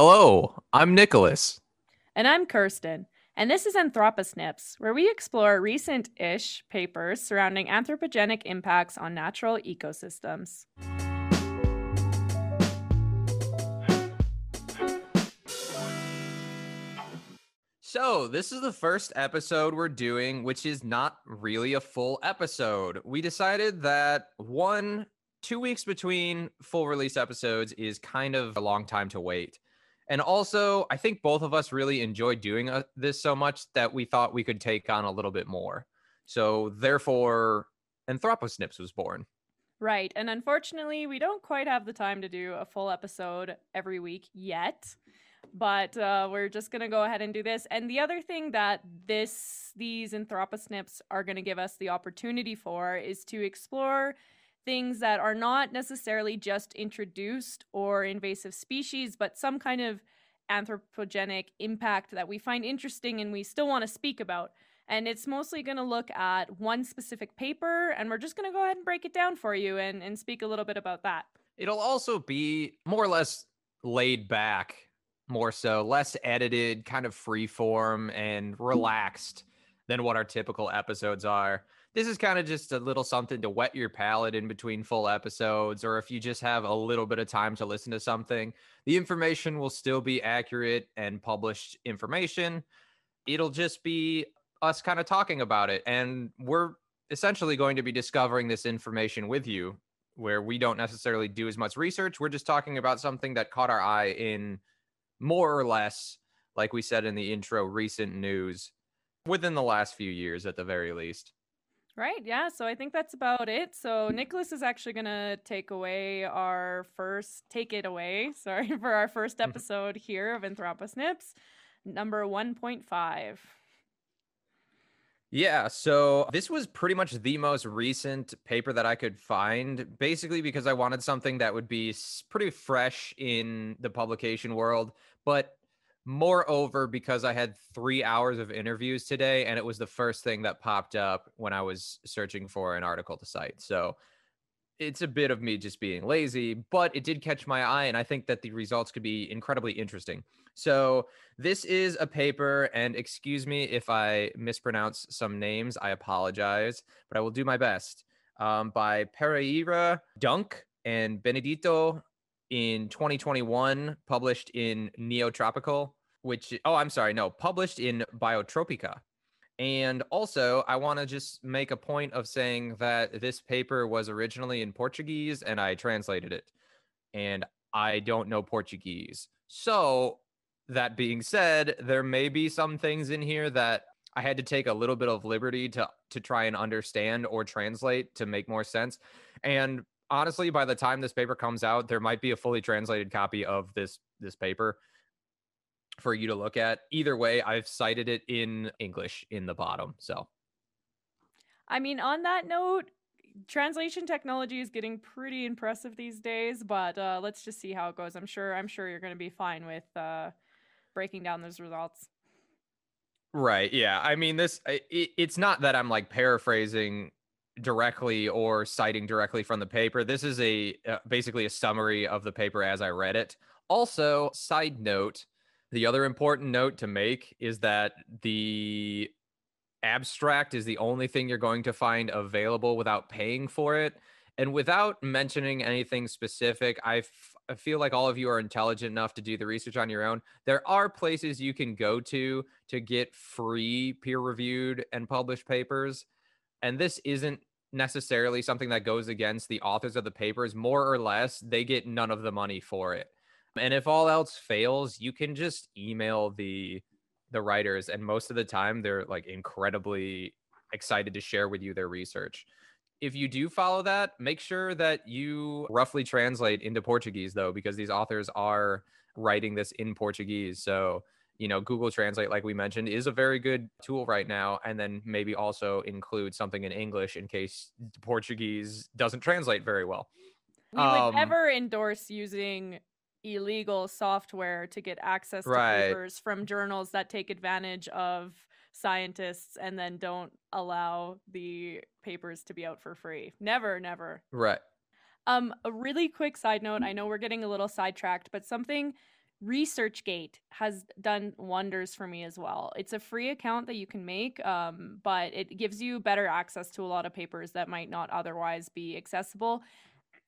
Hello, I'm Nicholas. And I'm Kirsten. And this is Anthroposnips, where we explore recent ish papers surrounding anthropogenic impacts on natural ecosystems. So, this is the first episode we're doing, which is not really a full episode. We decided that one, two weeks between full release episodes is kind of a long time to wait. And also, I think both of us really enjoyed doing uh, this so much that we thought we could take on a little bit more. So, therefore, Anthroposnips was born. Right. And unfortunately, we don't quite have the time to do a full episode every week yet. But uh, we're just gonna go ahead and do this. And the other thing that this these Anthroposnips are gonna give us the opportunity for is to explore things that are not necessarily just introduced or invasive species, but some kind of anthropogenic impact that we find interesting and we still want to speak about. And it's mostly going to look at one specific paper, and we're just going to go ahead and break it down for you and, and speak a little bit about that. It'll also be more or less laid back, more so, less edited, kind of free form and mm. relaxed than what our typical episodes are this is kind of just a little something to whet your palate in between full episodes, or if you just have a little bit of time to listen to something, the information will still be accurate and published information. It'll just be us kind of talking about it. And we're essentially going to be discovering this information with you, where we don't necessarily do as much research. We're just talking about something that caught our eye in more or less, like we said in the intro, recent news within the last few years at the very least. Right. Yeah. So I think that's about it. So Nicholas is actually going to take away our first, take it away, sorry, for our first mm-hmm. episode here of Anthroposnips, number 1.5. Yeah, so this was pretty much the most recent paper that I could find, basically because I wanted something that would be pretty fresh in the publication world, but Moreover, because I had three hours of interviews today, and it was the first thing that popped up when I was searching for an article to cite. So it's a bit of me just being lazy, but it did catch my eye, and I think that the results could be incredibly interesting. So this is a paper, and excuse me if I mispronounce some names, I apologize, but I will do my best. Um, by Pereira Dunck and Benedito in 2021, published in Neotropical which oh i'm sorry no published in biotropica. And also i want to just make a point of saying that this paper was originally in portuguese and i translated it. And i don't know portuguese. So that being said there may be some things in here that i had to take a little bit of liberty to to try and understand or translate to make more sense. And honestly by the time this paper comes out there might be a fully translated copy of this this paper for you to look at. Either way, I've cited it in English in the bottom. So, I mean, on that note, translation technology is getting pretty impressive these days, but uh, let's just see how it goes. I'm sure I'm sure you're going to be fine with uh, breaking down those results. Right. Yeah. I mean, this it, it's not that I'm like paraphrasing directly or citing directly from the paper. This is a uh, basically a summary of the paper as I read it. Also, side note, the other important note to make is that the abstract is the only thing you're going to find available without paying for it. And without mentioning anything specific, I, f- I feel like all of you are intelligent enough to do the research on your own. There are places you can go to to get free peer reviewed and published papers. And this isn't necessarily something that goes against the authors of the papers. More or less, they get none of the money for it. And if all else fails, you can just email the the writers and most of the time they're like incredibly excited to share with you their research. If you do follow that, make sure that you roughly translate into Portuguese though because these authors are writing this in Portuguese. So, you know, Google Translate like we mentioned is a very good tool right now and then maybe also include something in English in case Portuguese doesn't translate very well. We would um, never endorse using illegal software to get access to right. papers from journals that take advantage of scientists and then don't allow the papers to be out for free. Never, never. Right. Um, a really quick side note. I know we're getting a little sidetracked, but something ResearchGate has done wonders for me as well. It's a free account that you can make, um, but it gives you better access to a lot of papers that might not otherwise be accessible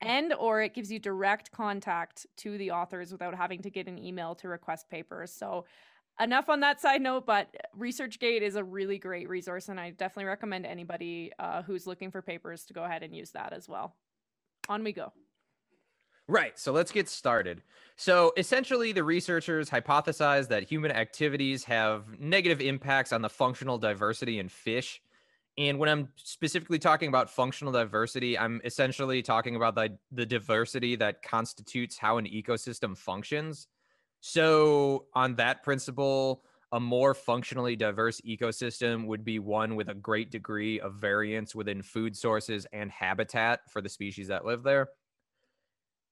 and or it gives you direct contact to the authors without having to get an email to request papers. So enough on that side note but researchgate is a really great resource and i definitely recommend anybody uh, who's looking for papers to go ahead and use that as well. On we go Right. So let's get started. So essentially, the researchers hypothesized that human activities have negative impacts on the functional diversity in fish and when I'm specifically talking about functional diversity, I'm essentially talking about the, the diversity that constitutes how an ecosystem functions. So, on that principle, a more functionally diverse ecosystem would be one with a great degree of variance within food sources and habitat for the species that live there.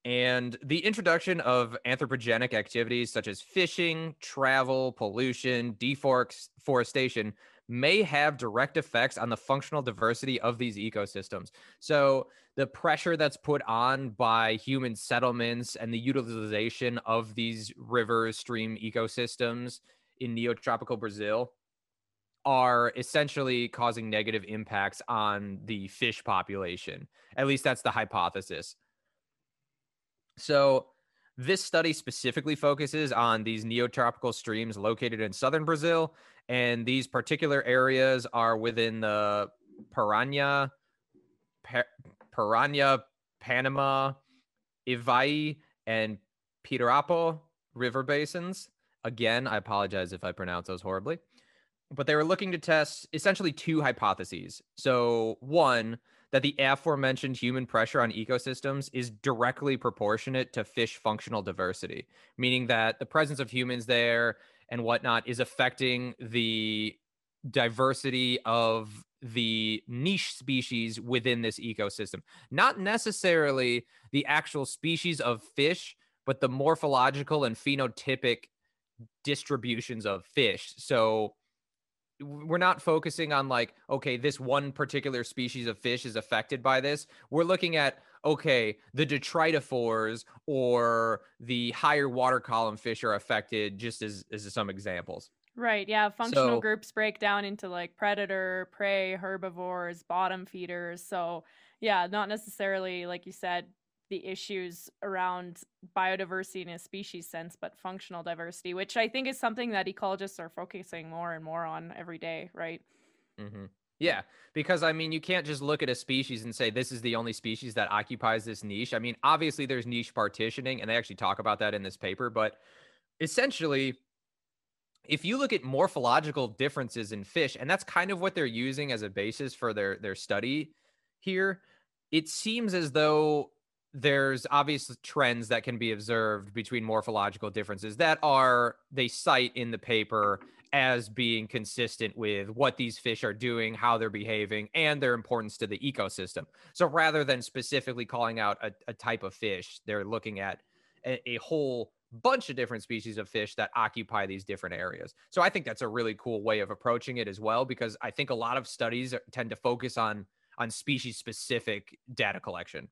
And the introduction of anthropogenic activities such as fishing, travel, pollution, deforestation may have direct effects on the functional diversity of these ecosystems. So, the pressure that's put on by human settlements and the utilization of these river stream ecosystems in neotropical Brazil are essentially causing negative impacts on the fish population. At least that's the hypothesis. So, this study specifically focuses on these neotropical streams located in southern Brazil and these particular areas are within the Piranha, Piranha, Panama, Ivaí, and Pitarapo river basins. Again, I apologize if I pronounce those horribly. But they were looking to test essentially two hypotheses. So, one, that the aforementioned human pressure on ecosystems is directly proportionate to fish functional diversity, meaning that the presence of humans there and whatnot is affecting the diversity of the niche species within this ecosystem. Not necessarily the actual species of fish, but the morphological and phenotypic distributions of fish. So we're not focusing on like okay this one particular species of fish is affected by this. We're looking at okay the detritivores or the higher water column fish are affected just as as some examples. Right yeah functional so, groups break down into like predator prey herbivores bottom feeders. So yeah not necessarily like you said the issues around biodiversity in a species sense, but functional diversity, which I think is something that ecologists are focusing more and more on every day, right? Mm-hmm. Yeah, because I mean, you can't just look at a species and say this is the only species that occupies this niche. I mean, obviously, there's niche partitioning, and they actually talk about that in this paper, but essentially, if you look at morphological differences in fish, and that's kind of what they're using as a basis for their their study here, it seems as though there's obvious trends that can be observed between morphological differences that are they cite in the paper as being consistent with what these fish are doing, how they're behaving, and their importance to the ecosystem. So rather than specifically calling out a, a type of fish, they're looking at a, a whole bunch of different species of fish that occupy these different areas. So I think that's a really cool way of approaching it as well because I think a lot of studies tend to focus on on species specific data collection.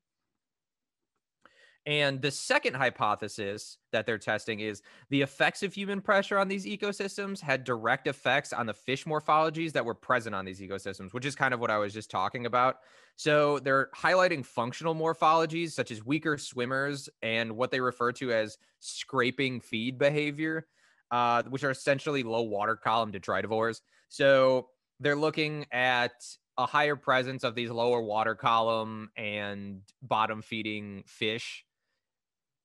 And the second hypothesis that they're testing is the effects of human pressure on these ecosystems had direct effects on the fish morphologies that were present on these ecosystems, which is kind of what I was just talking about. So they're highlighting functional morphologies such as weaker swimmers and what they refer to as scraping feed behavior, uh, which are essentially low water column detritivores. So they're looking at a higher presence of these lower water column and bottom feeding fish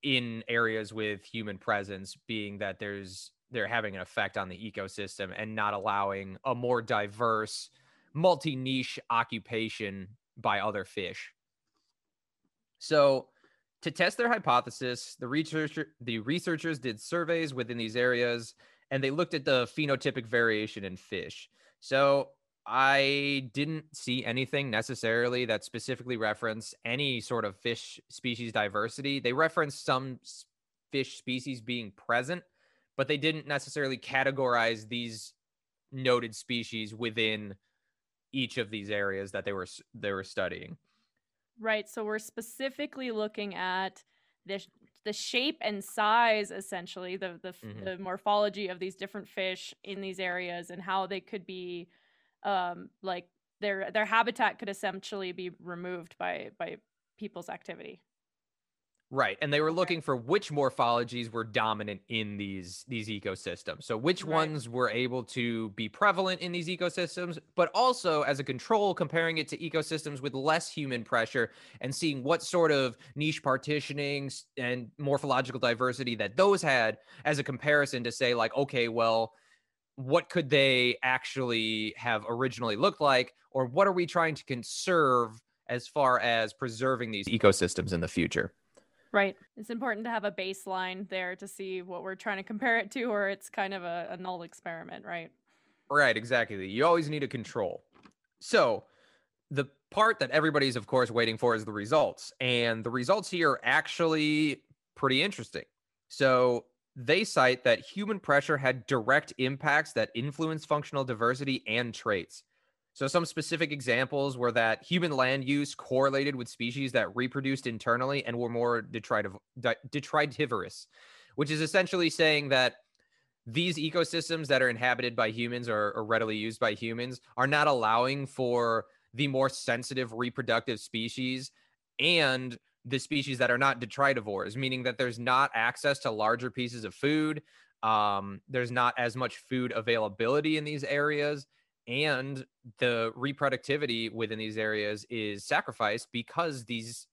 in areas with human presence being that there's they're having an effect on the ecosystem and not allowing a more diverse multi-niche occupation by other fish. So to test their hypothesis the researcher the researchers did surveys within these areas and they looked at the phenotypic variation in fish. So I didn't see anything necessarily that specifically referenced any sort of fish species diversity. They referenced some fish species being present, but they didn't necessarily categorize these noted species within each of these areas that they were they were studying. Right. So we're specifically looking at the the shape and size essentially the the, Mhm. the morphology of these different fish in these areas and how they could be um like their their habitat could essentially be removed by by people's activity Right. And they were looking for which morphologies were dominant in these these ecosystems. So which Right. ones were able to be prevalent in these ecosystems, but also as a control comparing it to ecosystems with less human pressure and seeing what sort of niche partitionings and morphological diversity that those had as a comparison to say like okay, well, what could they actually have originally looked like or what are we trying to conserve as far as preserving these ecosystems in the future? right it's important to have a baseline there to see what we're trying to compare it to or it's kind of a, a null experiment right Right, exactly. You always need a control. So, the part that everybody's, of course, waiting for is the results. And the results here are actually pretty interesting. So, they cite that human pressure had direct impacts that influence functional diversity and traits. So, some specific examples were that human land use correlated with species that reproduced internally and were more detritiv- detritivorous, which is essentially saying that these ecosystems that are inhabited by humans or, or readily used by humans are not allowing for the more sensitive reproductive species and the species that are not detritivores, meaning that there's not access to larger pieces of food. Um, there's not as much food availability in these areas, and the reproductivity within these areas is sacrificed because these,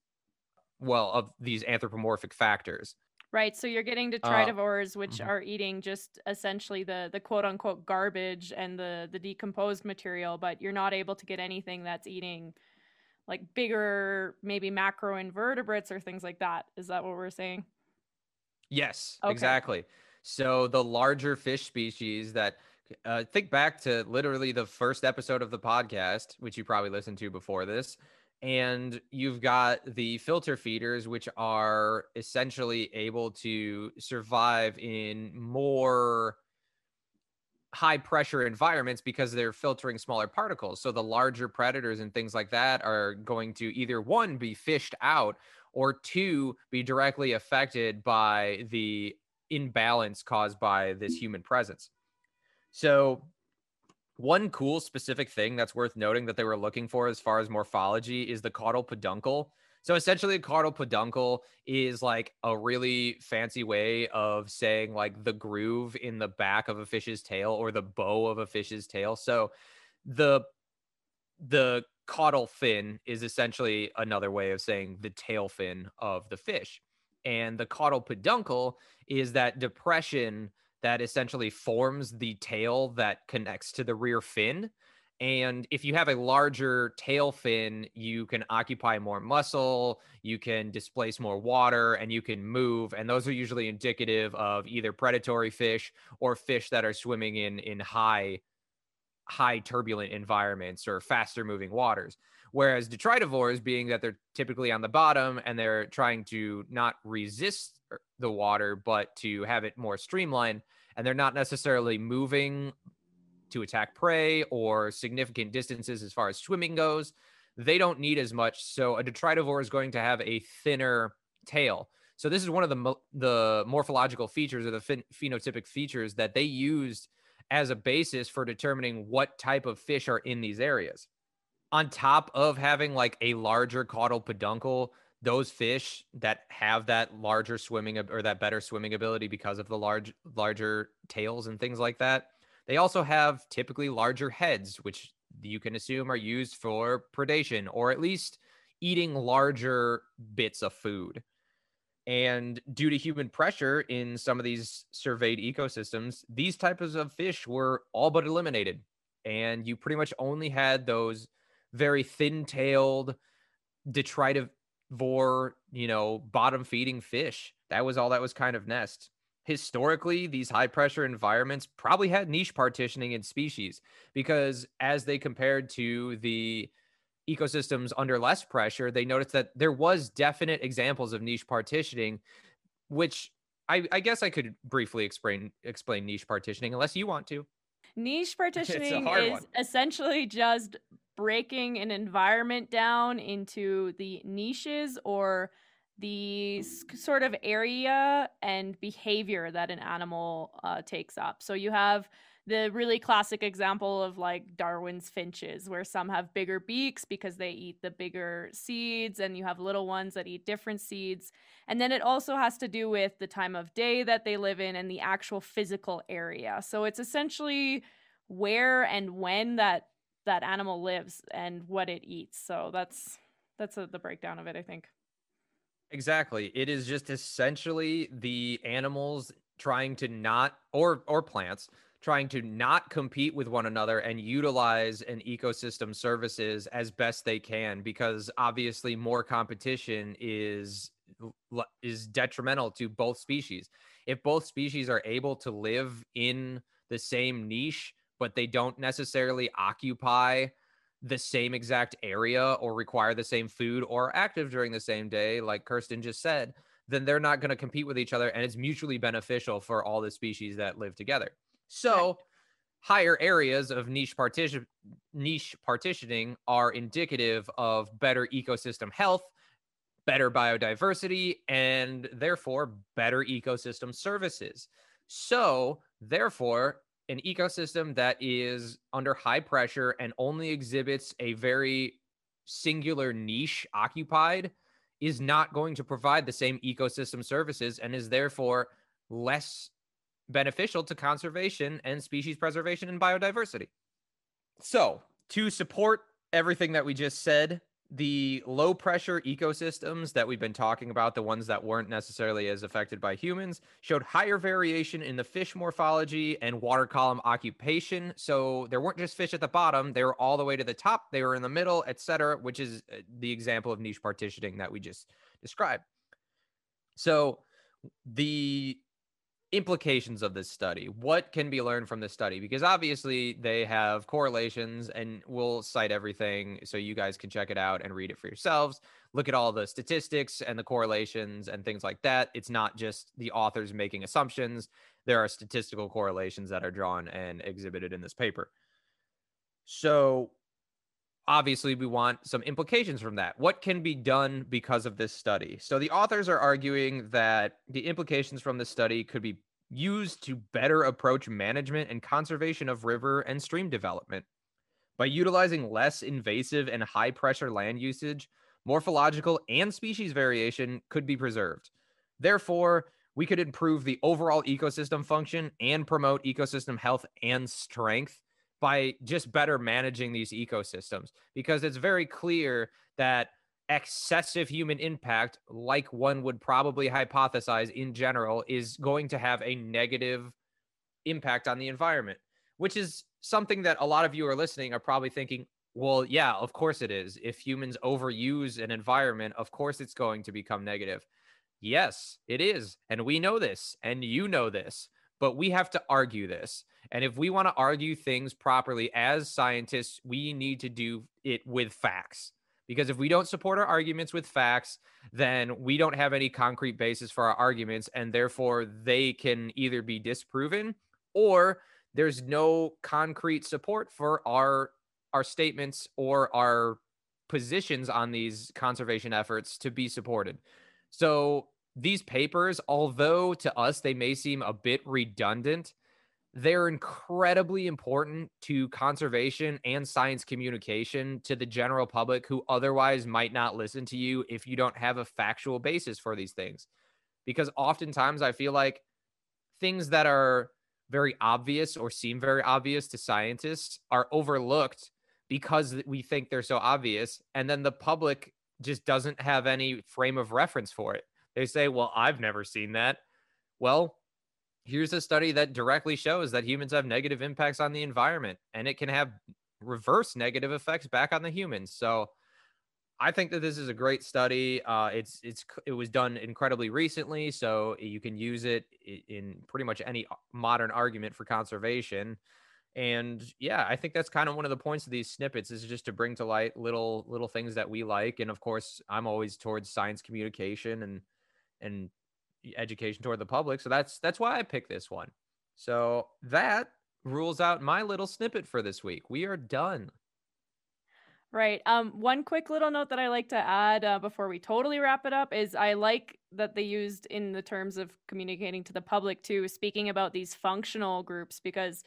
well, of these anthropomorphic factors. Right, so you're getting Uh, detritivores, which mhm. are eating just essentially the the quote unquote garbage and the the decomposed material, but you're not able to get anything that's eating like bigger, maybe macroinvertebrates or things like that. Is that what we're saying? Yes, Okay. exactly. So the larger fish species that uh, think back to literally the first episode of the podcast, which you probably listened to before this, and you've got the filter feeders, which are essentially able to survive in more high pressure environments because they're filtering smaller particles. So the larger predators and things like that are going to either one be fished out or two be directly affected by the imbalance caused by this human presence. So one cool specific thing that's worth noting that they were looking for as far as morphology is the caudal peduncle. So essentially, a caudal peduncle is like a really fancy way of saying like the groove in the back of a fish's tail or the bow of a fish's tail. So the the caudal fin is essentially another way of saying the tail fin of the fish. And the caudal peduncle is that depression that essentially forms the tail that connects to the rear fin. And if you have a larger tail fin, you can occupy more muscle, you can displace more water, and you can move. And those are usually indicative of either predatory fish or fish that are swimming in in high high turbulent environments or faster moving waters. Whereas detritivores, being that they're typically on the bottom and they're trying to not resist the water, but to have it more streamlined, and they're not necessarily moving to attack prey or significant distances as far as swimming goes, they don't need as much. So a detritivore is going to have a thinner tail. So this is one of the the morphological features or the phen- phenotypic features that they used as a basis for determining what type of fish are in these areas. On top of having like a larger caudal peduncle, those fish that have that larger swimming or that better swimming ability because of the large larger tails and things like that, they also have typically larger heads, which you can assume are used for predation or at least eating larger bits of food. And due to human pressure in some of these surveyed ecosystems, these types of fish were all but eliminated. And you pretty much only had those very thin tailed, detritivore, you know, bottom feeding fish. That was all that was kind of nest. Historically, these high pressure environments probably had niche partitioning in species because as they compared to the ecosystems under less pressure, they noticed that there was definite examples of niche partitioning, which I, I guess I could briefly explain explain niche partitioning unless you want to. Niche partitioning is one. essentially just breaking an environment down into the niches or the sort of area and behavior that an animal uh, takes up. So you have the really classic example of like Darwin's finches, where some have bigger beaks because they eat the bigger seeds, and you have little ones that eat different seeds. And then it also has to do with the time of day that they live in and the actual physical area. So it's essentially where and when that that animal lives and what it eats. So that's that's a, the breakdown of it, I think. Exactly. It is just essentially the animals trying to not or or plants trying to not compete with one another and utilize an ecosystem services as best they can because obviously more competition is is detrimental to both species. If both species are able to live in the same niche but they don't necessarily occupy the same exact area or require the same food or active during the same day, like Kirsten just said, then they're not going to compete with each other. And it's mutually beneficial for all the species that live together. So, higher areas of niche partition niche partitioning are indicative of better ecosystem health, better biodiversity, and therefore better ecosystem services. So, therefore, an ecosystem that is under high pressure and only exhibits a very singular niche occupied is not going to provide the same ecosystem services and is therefore less beneficial to conservation and species preservation and biodiversity. So, to support everything that we just said, the low pressure ecosystems that we've been talking about, the ones that weren't necessarily as affected by humans, showed higher variation in the fish morphology and water column occupation. So there weren't just fish at the bottom, they were all the way to the top, they were in the middle, etc., which is uh, the example of niche partitioning that we just described. So the implications of this study what can be learned from this study? Because obviously they have correlations and we'll cite everything so you guys can check it out and read it for yourselves. Look at all the statistics and the correlations and things like that. It's not just the authors making assumptions. There are statistical correlations that are drawn and exhibited in this paper. So obviously we want some implications from that. What can be done because of this study? So the authors are arguing that the implications from the study could be used to better approach management and conservation of river and stream development. By utilizing less invasive and high pressure land usage, morphological and species variation could be preserved. Therefore, we could improve the overall ecosystem function and promote ecosystem health and strength by just better managing these ecosystems because it's very clear that excessive human impact like one would probably hypothesize in general is going to have a negative impact on the environment which is something that a lot of you are listening are probably thinking well yeah of course it is. If humans overuse an environment of course it's going to become negative. Yes it is and we know this and you know this but we have to argue this. And if we want to argue things properly as scientists, we need to do it with facts. Because if we don't support our arguments with facts, then we don't have any concrete basis for our arguments. And therefore, they can either be disproven or there's no concrete support for our our statements or our positions on these conservation efforts to be supported. So these papers, although to us they may seem a bit redundant, they're incredibly important to conservation and science communication to the general public who otherwise might not listen to you if you don't have a factual basis for these things. Because oftentimes I feel like things that are very obvious or seem very obvious to scientists are overlooked because we think they're so obvious. And then the public just doesn't have any frame of reference for it. They say, well, I've never seen that. Well, here's a study that directly shows that humans have negative impacts on the environment and it can have reverse negative effects back on the humans. So I think that this is a great study. Uh, it's it's it was done incredibly recently, so you can use it in pretty much any modern argument for conservation. And yeah, I think that's kind of one of the points of these snippets is just to bring to light little little things that we like. And of course, I'm always towards science communication and and education toward the public. So that's that's why I picked this one. So that rules out my little snippet for this week. We are done. Right. Um, one quick little note that I like to add uh, before we totally wrap it up is I like that they used in the terms of communicating to the public too, speaking about these functional groups because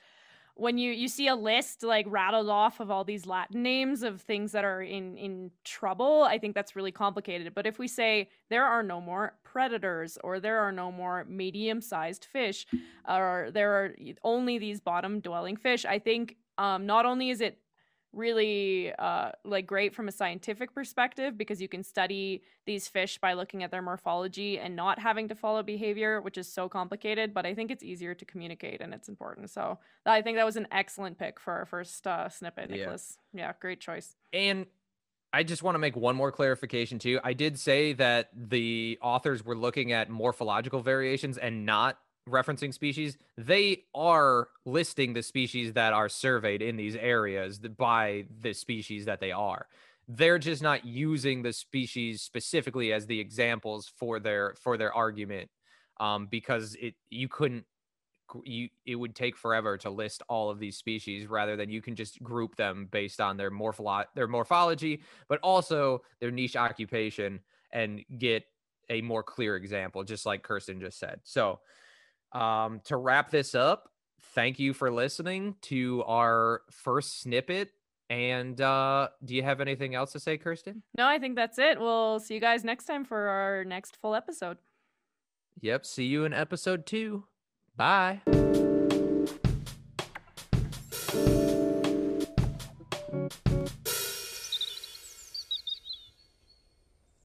when you you see a list like rattled off of all these latin names of things that are in in trouble i think that's really complicated. But if we say there are no more predators or there are no more medium sized fish or there are only these bottom dwelling fish i think um, not only is it really uh, like great from a scientific perspective because you can study these fish by looking at their morphology and not having to follow behavior which is so complicated but i think it's easier to communicate and it's important so i think that was an excellent pick for our first uh, snippet nicholas yeah. yeah great choice and I just want to make one more clarification too. I did say that the authors were looking at morphological variations and not referencing species, they are listing the species that are surveyed in these areas by the species that they are. They're just not using the species specifically as the examples for their for their argument, um, because it you couldn't you it would take forever to list all of these species rather than you can just group them based on their morpholo- their morphology, but also their niche occupation and get a more clear example, just like Kirsten just said. So um, to wrap this up, thank you for listening to our first snippet. And uh, do you have anything else to say, Kirsten? No, I think that's it. We'll see you guys next time for our next full episode. Yep. See you in episode two. Bye.